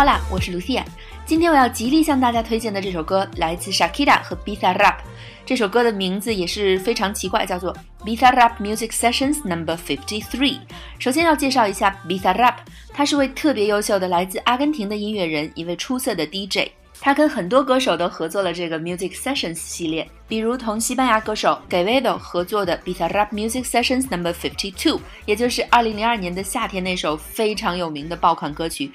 好啦，我是 Lucia。今天我要极力向大家推荐的这首歌来自 Shakira 和 Bizarrap。这首歌的名字也是非常奇怪，叫做 Bizarrap Music Sessions Number Fifty Three。首先要介绍一下 Bizarrap，他是位特别优秀的来自阿根廷的音乐人，一位出色的 DJ。他跟很多歌手都合作了这个 Music Sessions 系列，比如同西班牙歌手 Gavedo 合作的 Bizarrap Music Sessions Number Fifty Two，也就是二零零二年的夏天那首非常有名的爆款歌曲。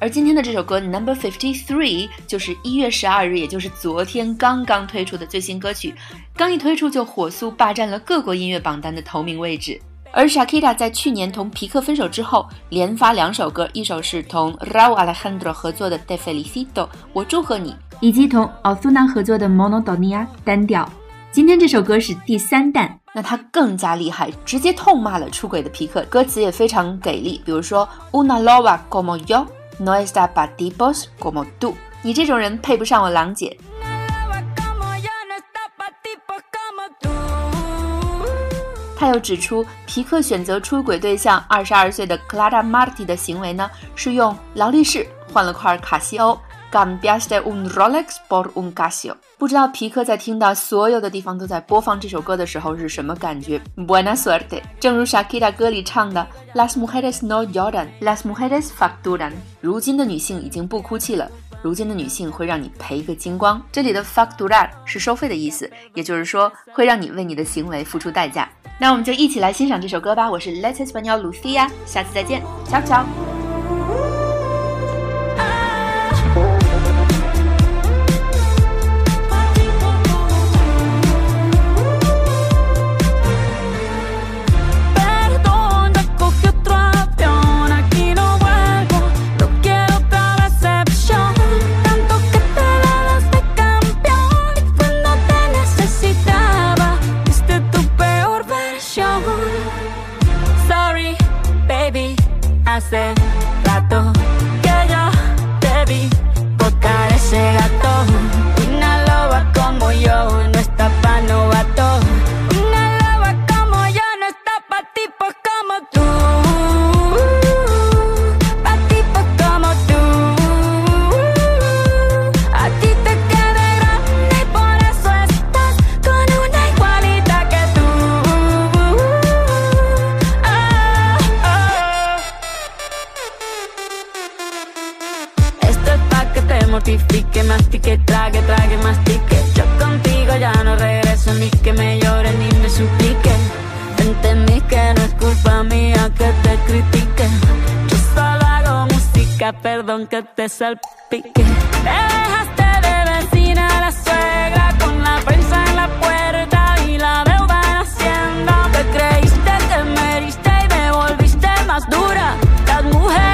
而今天的这首歌 Number Fifty Three 就是一月十二日，也就是昨天刚刚推出的最新歌曲，刚一推出就火速霸占了各国音乐榜单的头名位置。而 Shakira 在去年同皮克分手之后，连发两首歌，一首是同 Raul Alejandro 合作的 Te Felicito，我祝贺你，以及同 Ozuna 合作的 Monodonia，单调。今天这首歌是第三弹，那他更加厉害，直接痛骂了出轨的皮克，歌词也非常给力，比如说 Una loba como yo。No está para tipos como tú，你这种人配不上我郎姐。他又指出，皮克选择出轨对象二十二岁的 Clara Marti 的行为呢，是用劳力士换了块卡西欧。Cambiaste un Rolex por un Casio。不知道皮克在听到所有的地方都在播放这首歌的时候是什么感觉？Buena suerte。正如 Shakira 歌里唱的，Las mujeres no lloran，las mujeres facturan。如今的女性已经不哭泣了，如今的女性会让你赔个精光。这里的 facturar 是收费的意思，也就是说会让你为你的行为付出代价。那我们就一起来欣赏这首歌吧。我是 Let's Español Lucia，下次再见，hace rato que yo te vi tocar ese gato. Suplique. Entendí que no es culpa mía que te critique. Yo solo hago música, perdón que te salpique. Te dejaste de vecina la suegra con la prensa en la puerta y la deuda en hacienda. Te creíste que me heriste y me volviste más dura. Las mujeres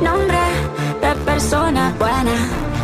nombre de persona buena.